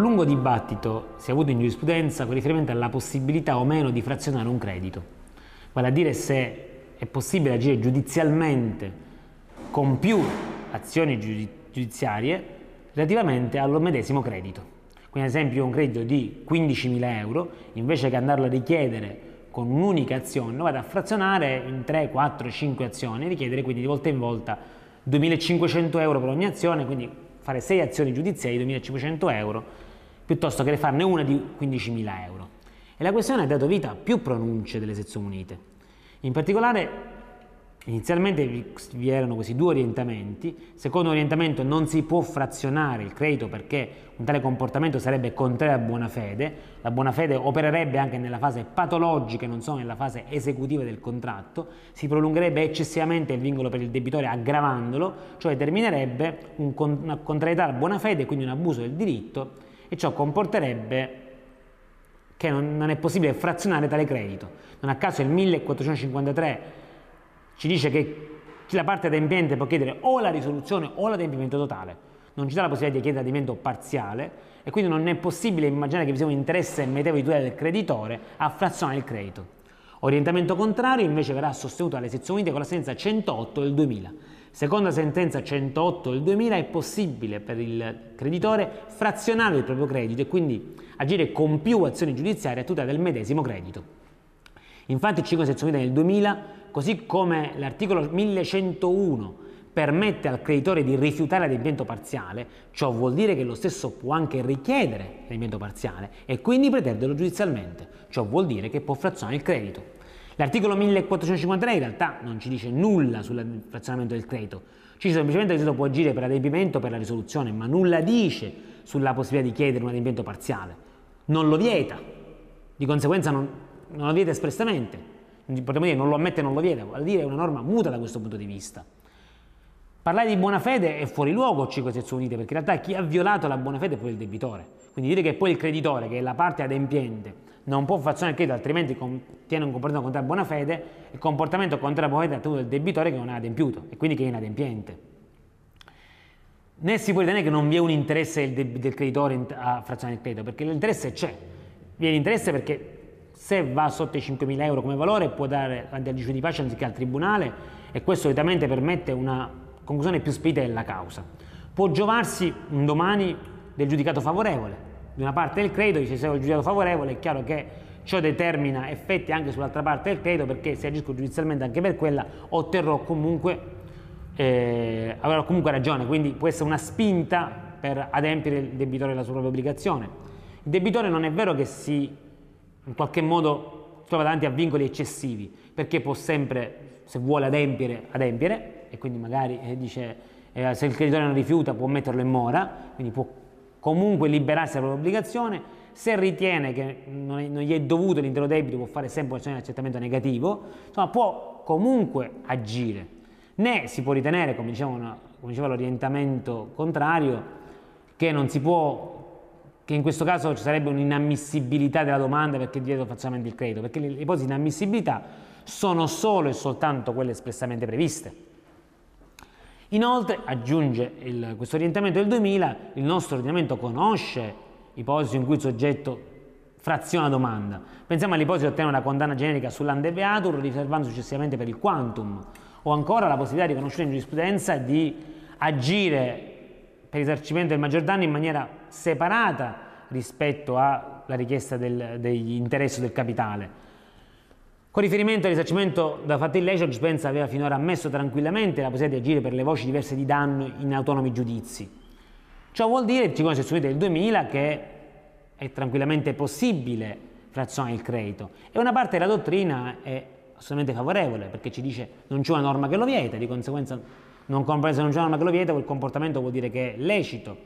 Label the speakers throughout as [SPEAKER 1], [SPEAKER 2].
[SPEAKER 1] lungo dibattito si è avuto in giurisprudenza con riferimento alla possibilità o meno di frazionare un credito, vale a dire se è possibile agire giudizialmente con più azioni giudiziarie relativamente allo medesimo credito. Quindi ad esempio un credito di 15.000 euro, invece che andarlo a richiedere con un'unica azione, lo vado a frazionare in 3, 4, 5 azioni, richiedere quindi di volta in volta 2.500 euro per ogni azione, quindi fare 6 azioni giudiziarie di 2.500 euro, piuttosto che farne una di 15.000 euro. E la questione ha dato vita a più pronunce delle sezioni unite. In particolare Inizialmente vi erano questi due orientamenti. Secondo orientamento non si può frazionare il credito perché un tale comportamento sarebbe contrario a buona fede. La buona fede opererebbe anche nella fase patologica e non solo nella fase esecutiva del contratto. Si prolungherebbe eccessivamente il vincolo per il debitore aggravandolo, cioè determinerebbe un, una contrarietà alla buona fede, quindi un abuso del diritto e ciò comporterebbe che non, non è possibile frazionare tale credito. Non a caso il 1453 ci dice che la parte adempiente può chiedere o la risoluzione o l'adempimento totale, non ci dà la possibilità di chiedere adempimento parziale e quindi non è possibile immaginare che vi sia un interesse meritevole di tutela del creditore a frazionare il credito. Orientamento contrario invece verrà sostenuto dalle sezioni unite con la sentenza 108 del 2000. Seconda sentenza 108 del 2000 è possibile per il creditore frazionare il proprio credito e quindi agire con più azioni giudiziarie a tutela del medesimo credito. Infatti il 5 sezione del 2000 così come l'articolo 1101 permette al creditore di rifiutare l'adempimento parziale, ciò vuol dire che lo stesso può anche richiedere l'adempimento parziale e quindi pretenderlo giudizialmente, ciò vuol dire che può frazionare il credito. L'articolo 1453 in realtà non ci dice nulla sul frazionamento del credito, ci dice semplicemente che il credito può agire per adempimento o per la risoluzione, ma nulla dice sulla possibilità di chiedere un adempimento parziale. Non lo vieta, di conseguenza non, non lo vieta espressamente, potremmo dire non lo ammette e non lo vieta, vuol dire è una norma muta da questo punto di vista. Parlare di buona fede è fuori luogo 5 sezioni unite, perché in realtà chi ha violato la buona fede è poi il debitore. Quindi dire che poi il creditore, che è la parte adempiente, non può fazionare il credito, altrimenti tiene un comportamento contro la buona fede, il comportamento contro la buona fede è del debitore che non ha adempiuto e quindi che è inadempiente. Né si può ritenere che non vi è un interesse del, del creditore a frazionare il credito, perché l'interesse c'è. Vi è l'interesse perché se va sotto i 5.000 euro come valore può dare davanti al giudice di pace anziché al tribunale e questo solitamente permette una conclusione più spedita della causa. Può giovarsi un domani del giudicato favorevole di una parte del credito, se segue il giudicato favorevole è chiaro che ciò determina effetti anche sull'altra parte del credito perché se agisco giudizialmente anche per quella otterrò comunque, eh, avrò comunque ragione, quindi può essere una spinta per adempiere il debitore alla sua propria obbligazione. Il debitore non è vero che si in qualche modo trova davanti a vincoli eccessivi, perché può sempre, se vuole adempiere, adempiere, e quindi magari eh, dice eh, se il creditore non rifiuta può metterlo in mora, quindi può comunque liberarsi dalla propria obbligazione, se ritiene che non, è, non gli è dovuto l'intero debito può fare sempre un'azione di accertamento negativo, insomma può comunque agire. Né si può ritenere, come diceva, una, come diceva l'orientamento contrario, che non si può che in questo caso ci sarebbe un'inammissibilità della domanda perché dietro facciamo il credito, perché le ipotesi di inammissibilità sono solo e soltanto quelle espressamente previste. Inoltre, aggiunge il, questo orientamento del 2000, il nostro ordinamento conosce ipotesi in cui il soggetto fraziona domanda. Pensiamo all'ipotesi di ottenere una condanna generica sull'andebeatur riservando successivamente per il quantum, o ancora la possibilità riconosciuta in giurisprudenza di agire per risarcimento del maggior danno in maniera separata rispetto alla richiesta del, degli interessi del capitale. Con riferimento al risarcimento da fatto illecito, la giurisprudenza aveva finora ammesso tranquillamente la possibilità di agire per le voci diverse di danno in autonomi giudizi. Ciò vuol dire, le sezioni del 2000, che è tranquillamente possibile frazionare il credito e una parte della dottrina è assolutamente favorevole perché ci dice non c'è una norma che lo vieta, di conseguenza non compresa non c'è una norma che lo vieta, quel comportamento vuol dire che è lecito.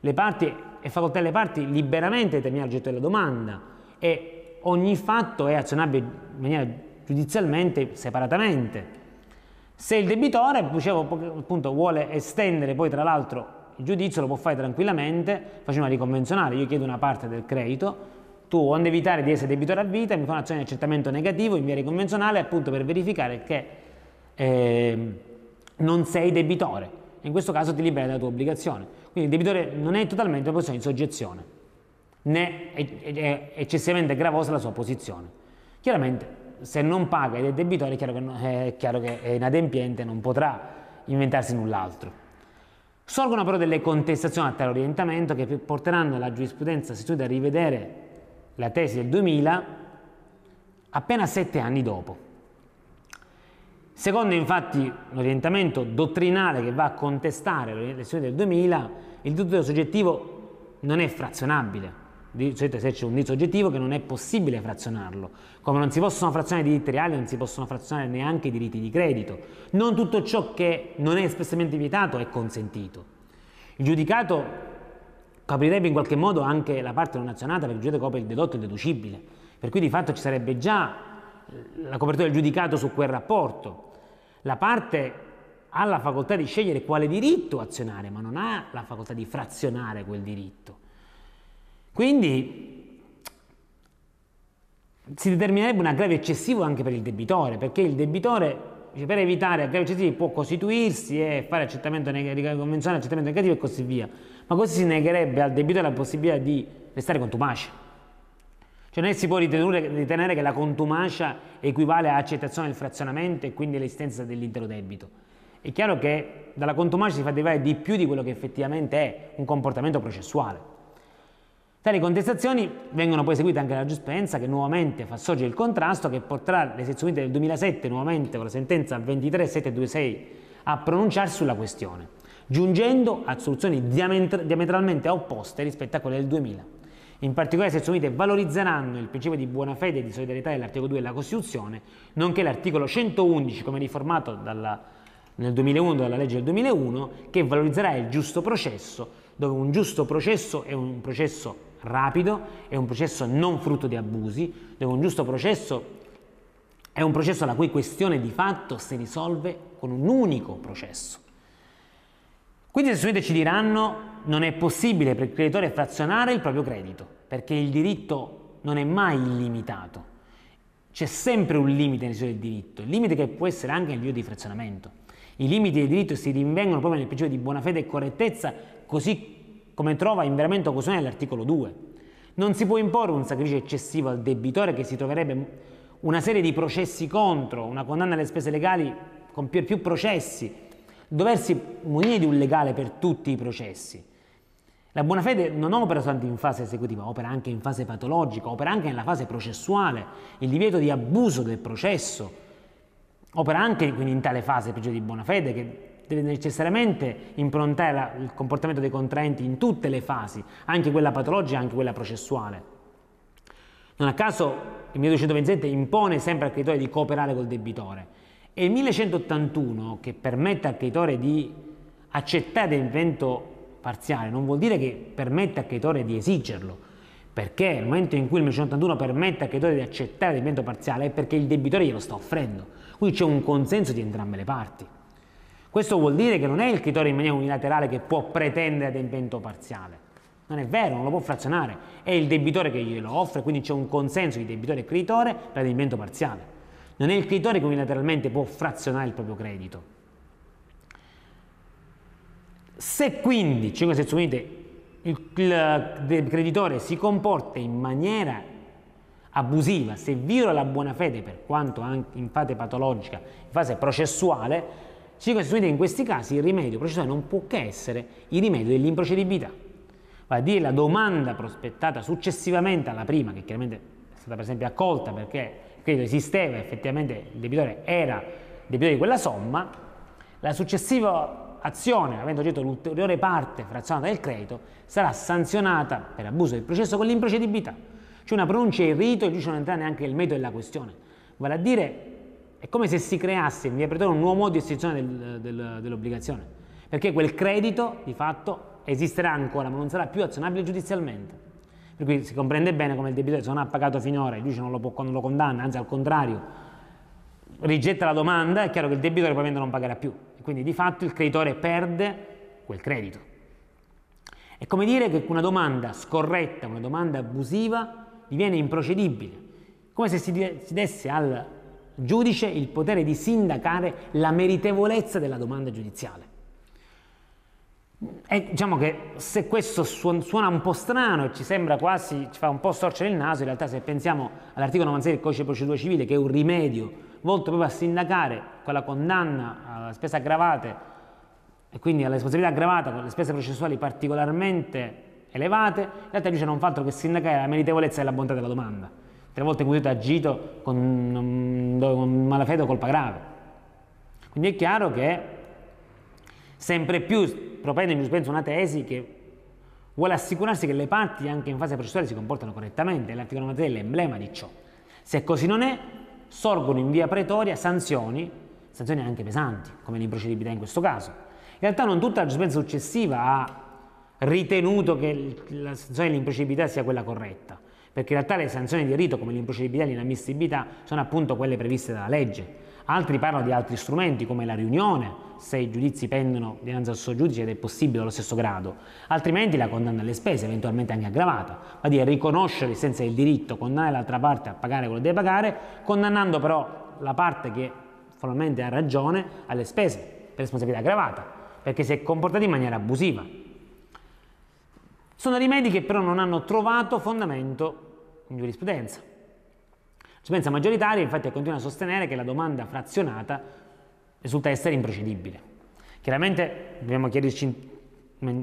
[SPEAKER 1] Le parti, è facoltà delle parti liberamente determinare l'oggetto della domanda e ogni fatto è azionabile in maniera giudizialmente separatamente. Se il debitore, dicevo, appunto, vuole estendere poi tra l'altro il giudizio, lo può fare tranquillamente facendo una riconvenzionale. Io chiedo una parte del credito, tu onde evitare di essere debitore a vita mi fa un'azione di accertamento negativo in via riconvenzionale appunto per verificare che eh, non sei debitore. In questo caso ti liberi dalla tua obbligazione. Quindi il debitore non è totalmente una posizione di soggezione. Né è eccessivamente gravosa la sua posizione. Chiaramente se non paga ed è debitore è chiaro che, è chiaro che è inadempiente, non potrà inventarsi null'altro. Sorgono però delle contestazioni a tale orientamento che porteranno la giurisprudenza istituita a rivedere la tesi del 2000 appena sette anni dopo. Secondo infatti l'orientamento dottrinale che va a contestare l'elezione del 2000, il diritto soggettivo non è frazionabile, se c'è un diritto oggettivo che non è possibile frazionarlo, come non si possono frazionare i diritti reali, non si possono frazionare neanche i diritti di credito. Non tutto ciò che non è espressamente vietato è consentito. Il giudicato coprirebbe in qualche modo anche la parte non azionata perché il giudicato copre il dedotto e il deducibile, per cui di fatto ci sarebbe già eh, la copertura del giudicato su quel rapporto. La parte ha la facoltà di scegliere quale diritto azionare, ma non ha la facoltà di frazionare quel diritto. Quindi si determinerebbe un aggravio eccessivo anche per il debitore, perché il debitore per evitare aggravi eccessivi può costituirsi e fare accertamento negativo, convenzionale, accertamento negativo e così via, ma così si negherebbe al debitore la possibilità di restare contumace. Cioè non si può ritenere che la contumacia equivale a accettazione del frazionamento e quindi all'esistenza dell'intero debito. È chiaro che dalla contumacia si fa derivare di più di quello che effettivamente è un comportamento processuale. Tali contestazioni vengono poi eseguite anche dalla giustizia che nuovamente fa sorgere il contrasto che porterà le sezioni del 2007 nuovamente con la sentenza 23726 a pronunciarsi sulla questione, giungendo a soluzioni diametralmente opposte rispetto a quelle del 2000. In particolare le sezioni unite valorizzeranno il principio di buona fede e di solidarietà dell'articolo 2 della Costituzione, nonché l'articolo 111 come riformato dalla, nel 2001 dalla legge del 2001, che valorizzerà il giusto processo, dove un giusto processo è un processo rapido, è un processo non frutto di abusi, dove un giusto processo è un processo la cui questione di fatto si risolve con un unico processo. Quindi le studenti ci diranno non è possibile per il creditore frazionare il proprio credito, perché il diritto non è mai illimitato. C'è sempre un limite nel del diritto, il limite che può essere anche il livello di frazionamento. I limiti del diritto si rinvengono proprio nel principio di buona fede e correttezza, così come trova in veramente occasione l'articolo 2. Non si può imporre un sacrificio eccessivo al debitore che si troverebbe una serie di processi contro, una condanna alle spese legali con più, più processi, doversi munire di un legale per tutti i processi. La buona fede non opera soltanto in fase esecutiva, opera anche in fase patologica, opera anche nella fase processuale, il divieto di abuso del processo, opera anche quindi in tale fase il di buona fede che deve necessariamente improntare il comportamento dei contraenti in tutte le fasi, anche quella patologica e anche quella processuale. Non a caso il 1227 impone sempre al creditore di cooperare col debitore e il 1181 che permette al creditore di accettare l'evento parziale non vuol dire che permette al creditore di esigerlo, perché nel momento in cui il 1181 permette al creditore di accettare l'evento parziale è perché il debitore glielo sta offrendo, quindi c'è un consenso di entrambe le parti. Questo vuol dire che non è il creditore in maniera unilaterale che può pretendere adempimento parziale. Non è vero, non lo può frazionare, è il debitore che glielo offre, quindi c'è un consenso di debitore e creditore per adempimento parziale. Non è il creditore che unilateralmente può frazionare il proprio credito. Se quindi, 5 sezioni unite, il, creditore si comporta in maniera abusiva, se viola la buona fede, per quanto anche in fase patologica, in fase processuale, costituisce in questi casi il rimedio processuale non può che essere il rimedio dell'improcedibilità, vale a dire la domanda prospettata successivamente alla prima, che chiaramente è stata per esempio accolta perché il credito esisteva, effettivamente il debitore era debitore di quella somma, la successiva azione, avendo oggetto l'ulteriore parte frazionata del credito, sarà sanzionata per abuso del processo con l'improcedibilità, cioè una pronuncia in rito e il giudice non entra neanche nel metodo della questione, vale a dire è come se si creasse in via pretore un nuovo modo di estinzione del, del, dell'obbligazione, perché quel credito di fatto esisterà ancora, ma non sarà più azionabile giudizialmente. Per cui si comprende bene come il debitore se non ha pagato finora, il giudice non lo, può, non lo condanna, anzi al contrario, rigetta la domanda, è chiaro che il debitore probabilmente non pagherà più. E quindi di fatto il creditore perde quel credito. È come dire che una domanda scorretta, una domanda abusiva, diviene improcedibile, come se si desse al giudice il potere di sindacare la meritevolezza della domanda giudiziale. E diciamo che se questo suona un po' strano e ci sembra quasi, ci fa un po' storcere il naso, in realtà se pensiamo all'articolo 96 del codice di procedura civile, che è un rimedio volto proprio a sindacare quella condanna alla spesa aggravate e quindi alla responsabilità aggravata con le spese processuali particolarmente elevate, in realtà dice non fa altro che sindacare la meritevolezza e la bontà della domanda. Tre volte hai agito con, con malafede o colpa grave. Quindi è chiaro che sempre più propende in giurisprudenza una tesi che vuole assicurarsi che le parti anche in fase processuale si comportano correttamente, l'articolo 93 è l'emblema di ciò. Se così non è, sorgono in via pretoria sanzioni, sanzioni anche pesanti, come l'improcedibilità in questo caso. In realtà non tutta la giurisprudenza successiva ha ritenuto che la sanzione dell'improcedibilità sia quella corretta, perché in realtà le sanzioni di rito come l'improcedibilità e l'inammissibilità sono appunto quelle previste dalla legge. Altri parlano di altri strumenti come la riunione, se i giudizi pendono dinanzi al suo giudice ed è possibile allo stesso grado, altrimenti la condanna alle spese, eventualmente anche aggravata, va a dire riconoscere senza il diritto, condannare l'altra parte a pagare quello che deve pagare, condannando però la parte che formalmente ha ragione alle spese per responsabilità aggravata, perché si è comportata in maniera abusiva. Sono rimedi che però non hanno trovato fondamento in giurisprudenza. La giurisprudenza maggioritaria infatti continua a sostenere che la domanda frazionata risulta essere improcedibile. Chiaramente dobbiamo chiederci,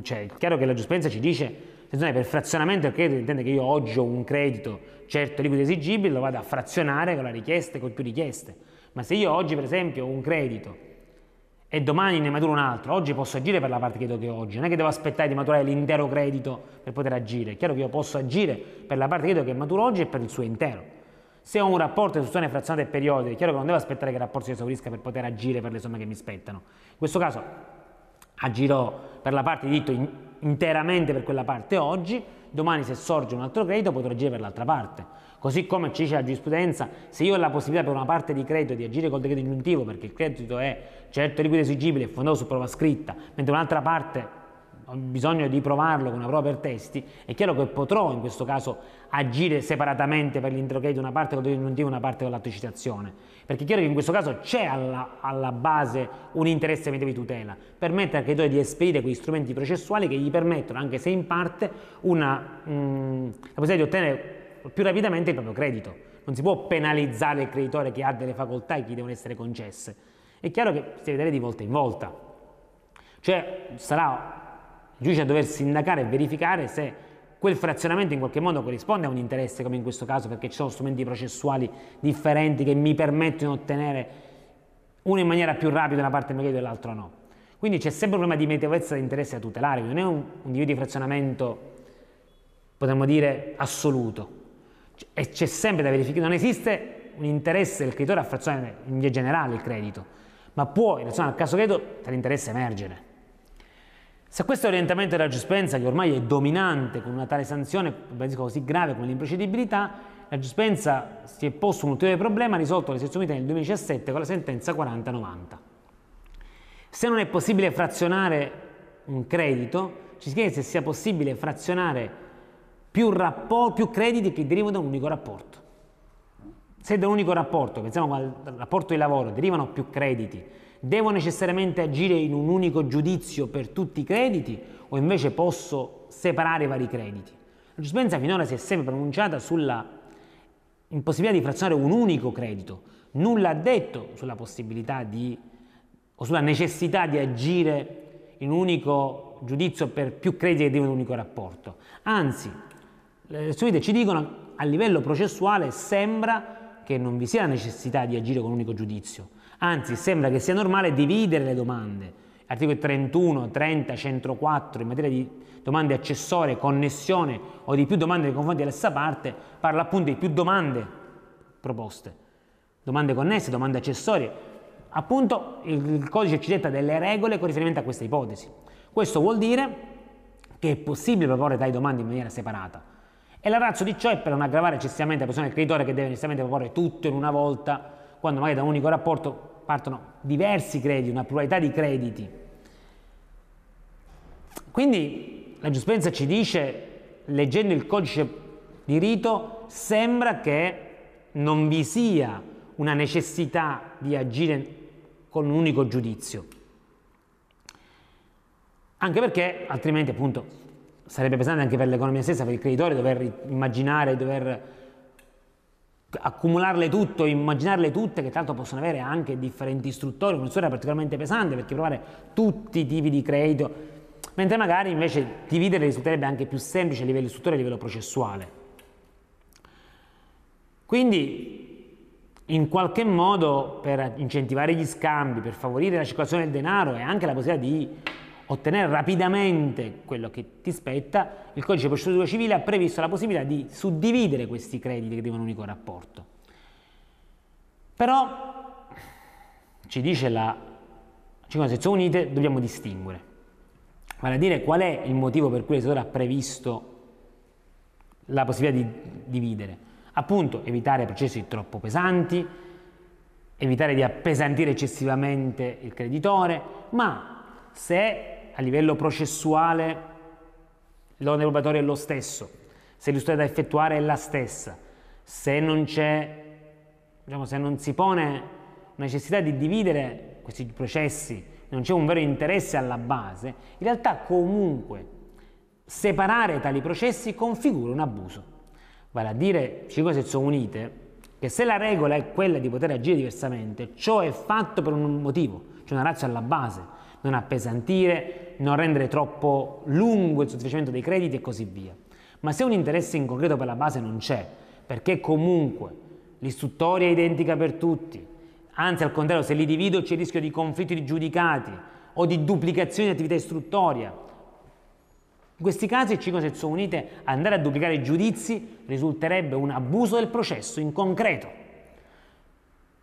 [SPEAKER 1] cioè è chiaro che la giurisprudenza ci dice, attenzione, per frazionamento il credito intende che io oggi ho un credito certo liquido esigibile, lo vado a frazionare con la richiesta e con più richieste. Ma se io oggi per esempio ho un credito e domani ne maturo un altro, oggi posso agire per la parte che ho oggi, non è che devo aspettare di maturare l'intero credito per poter agire, è chiaro che io posso agire per la parte che che maturo oggi e per il suo intero. Se ho un rapporto di esecuzione frazionata e periodica, è chiaro che non devo aspettare che il rapporto si esaurisca per poter agire per le somme che mi spettano. In questo caso agirò per la parte di diritto in, interamente per quella parte oggi, domani se sorge un altro credito potrò agire per l'altra parte. Così come ci dice la giurisprudenza, se io ho la possibilità per una parte di credito di agire col decreto ingiuntivo perché il credito è certo liquido esigibile e fondato su prova scritta, mentre un'altra parte ho bisogno di provarlo con una prova per testi, è chiaro che potrò in questo caso agire separatamente per l'intero credito una parte con ingiuntivo e una parte con l'atto di citazione, perché è chiaro che in questo caso c'è alla, alla base un interesse di tutela, permette al creditore di esperire quegli strumenti processuali che gli permettono, anche se in parte, una, mh, mm, la possibilità di ottenere più rapidamente il proprio credito. Non si può penalizzare il creditore che ha delle facoltà e che devono essere concesse. È chiaro che si deve vedere di volta in volta. Cioè sarà giudice a dover sindacare e verificare se quel frazionamento in qualche modo corrisponde a un interesse, come in questo caso, perché ci sono strumenti processuali differenti che mi permettono di ottenere uno in maniera più rapida una parte del mio e l'altro no. Quindi c'è sempre un problema di metevolezza di interesse da tutelare, non è un, un divieto di frazionamento, potremmo dire, assoluto e c'è sempre da verificare, non esiste un interesse del creditore a frazionare in via generale il credito, ma può, in relazione al caso credito, tale interesse emergere. Se questo è l'orientamento della giurisprudenza, che ormai è dominante con una tale sanzione così grave come l'improcedibilità, la giurisprudenza si è posto un ulteriore problema risolto alle sezioni unite nel 2017 con la sentenza 4090. Se non è possibile frazionare un credito, ci si chiede se sia possibile frazionare più, rapport, più crediti che derivano da un unico rapporto. Se da un unico rapporto, pensiamo al rapporto di lavoro, derivano più crediti, devo necessariamente agire in un unico giudizio per tutti i crediti o invece posso separare i vari crediti? La giurisprudenza finora si è sempre pronunciata sulla impossibilità di frazionare un unico credito, nulla ha detto sulla possibilità di o sulla necessità di agire in un unico giudizio per più crediti che derivano da un unico rapporto. Anzi, le studie ci dicono a livello processuale sembra che non vi sia la necessità di agire con un unico giudizio, anzi sembra che sia normale dividere le domande. Articoli 31, 30, 104 in materia di domande accessorie, connessione o di più domande nei confronti dell'essa parte parla appunto di più domande proposte, domande connesse, domande accessorie. Appunto il codice ci detta delle regole con riferimento a questa ipotesi. Questo vuol dire che è possibile proporre tali domande in maniera separata. E la razza di ciò è per non aggravare eccessivamente la persona del creditore che deve necessariamente proporre tutto in una volta, quando magari da un unico rapporto partono diversi crediti, una pluralità di crediti. Quindi la giurisprudenza ci dice, leggendo il codice di rito, sembra che non vi sia una necessità di agire con un unico giudizio. Anche perché altrimenti appunto sarebbe pesante anche per l'economia stessa, per il creditore dover immaginare, dover accumularle tutto, immaginarle tutte, che tra l'altro possono avere anche differenti istruttori, una storia particolarmente pesante perché provare tutti i tipi di credito, mentre magari invece dividere risulterebbe anche più semplice a livello istruttore e a livello processuale. Quindi, in qualche modo, per incentivare gli scambi, per favorire la circolazione del denaro e anche la possibilità di ottenere rapidamente quello che ti spetta, il codice di procedura civile ha previsto la possibilità di suddividere questi crediti che devono un unico rapporto. Però, ci dice la 5 sezioni unite, dobbiamo distinguere. Vale a dire qual è il motivo per cui l'esatore ha previsto la possibilità di dividere. Appunto, evitare processi troppo pesanti, evitare di appesantire eccessivamente il creditore, ma se a livello processuale l'onere probatorio è lo stesso, se l'istruttoria da effettuare è la stessa, se non c'è, diciamo, se non si pone necessità di dividere questi processi, non c'è un vero interesse alla base, in realtà comunque separare tali processi configura un abuso. Vale a dire, cinque sezioni unite, che se la regola è quella di poter agire diversamente, ciò è fatto per un motivo, c'è una razza alla base non appesantire, non rendere troppo lungo il soddisfacimento dei crediti e così via. Ma se un interesse in concreto per la base non c'è, perché comunque l'istruttoria è identica per tutti, anzi al contrario se li divido c'è il rischio di conflitti di giudicati o di duplicazione di attività istruttoria. In questi casi, 5 sezioni unite, andare a duplicare i giudizi risulterebbe un abuso del processo in concreto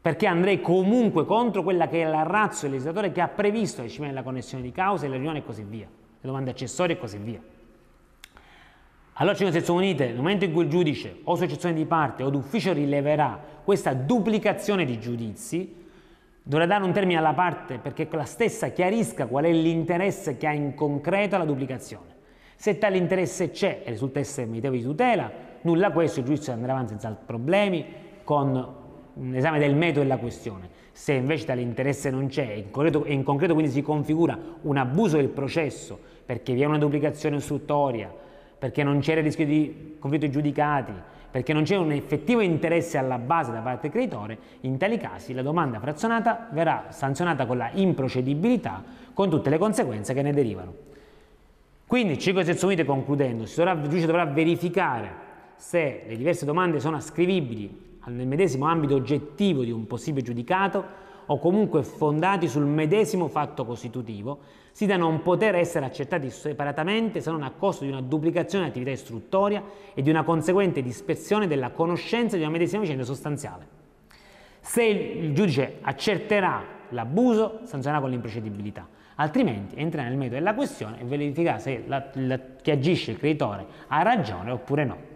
[SPEAKER 1] perché andrei comunque contro quella che è la razza del legislatore che ha previsto la disciplina della connessione di cause, le riunioni e così via, le domande accessorie e così via. Allora ci sezioni unite, nel momento in cui il giudice o associazione di parte o d'ufficio rileverà questa duplicazione di giudizi, dovrà dare un termine alla parte perché la stessa chiarisca qual è l'interesse che ha in concreto la duplicazione. Se tale interesse c'è e risulta essere meritevole di tutela, nulla questo, il giudizio andrà avanti senza problemi con un esame del metodo della questione. Se invece tale interesse non c'è e in in concreto quindi si configura un abuso del processo perché vi è una duplicazione istruttoria, perché non c'era il rischio di conflitto di giudicati, perché non c'è un effettivo interesse alla base da parte del creditore, in tali casi la domanda frazionata verrà sanzionata con la improcedibilità con tutte le conseguenze che ne derivano. Quindi, 5 sezioni unite concludendo, il giudice dovrà verificare se le diverse domande sono ascrivibili nel medesimo ambito oggettivo di un possibile giudicato o comunque fondati sul medesimo fatto costitutivo, si da non poter essere accettati separatamente se non a costo di una duplicazione di attività istruttoria e di una conseguente dispersione della conoscenza di una medesima vicenda sostanziale. Se il giudice accerterà l'abuso, sanzionerà con l'improcedibilità, altrimenti entrerà nel metodo della questione e verificherà se la, la, chi agisce il creditore ha ragione oppure no.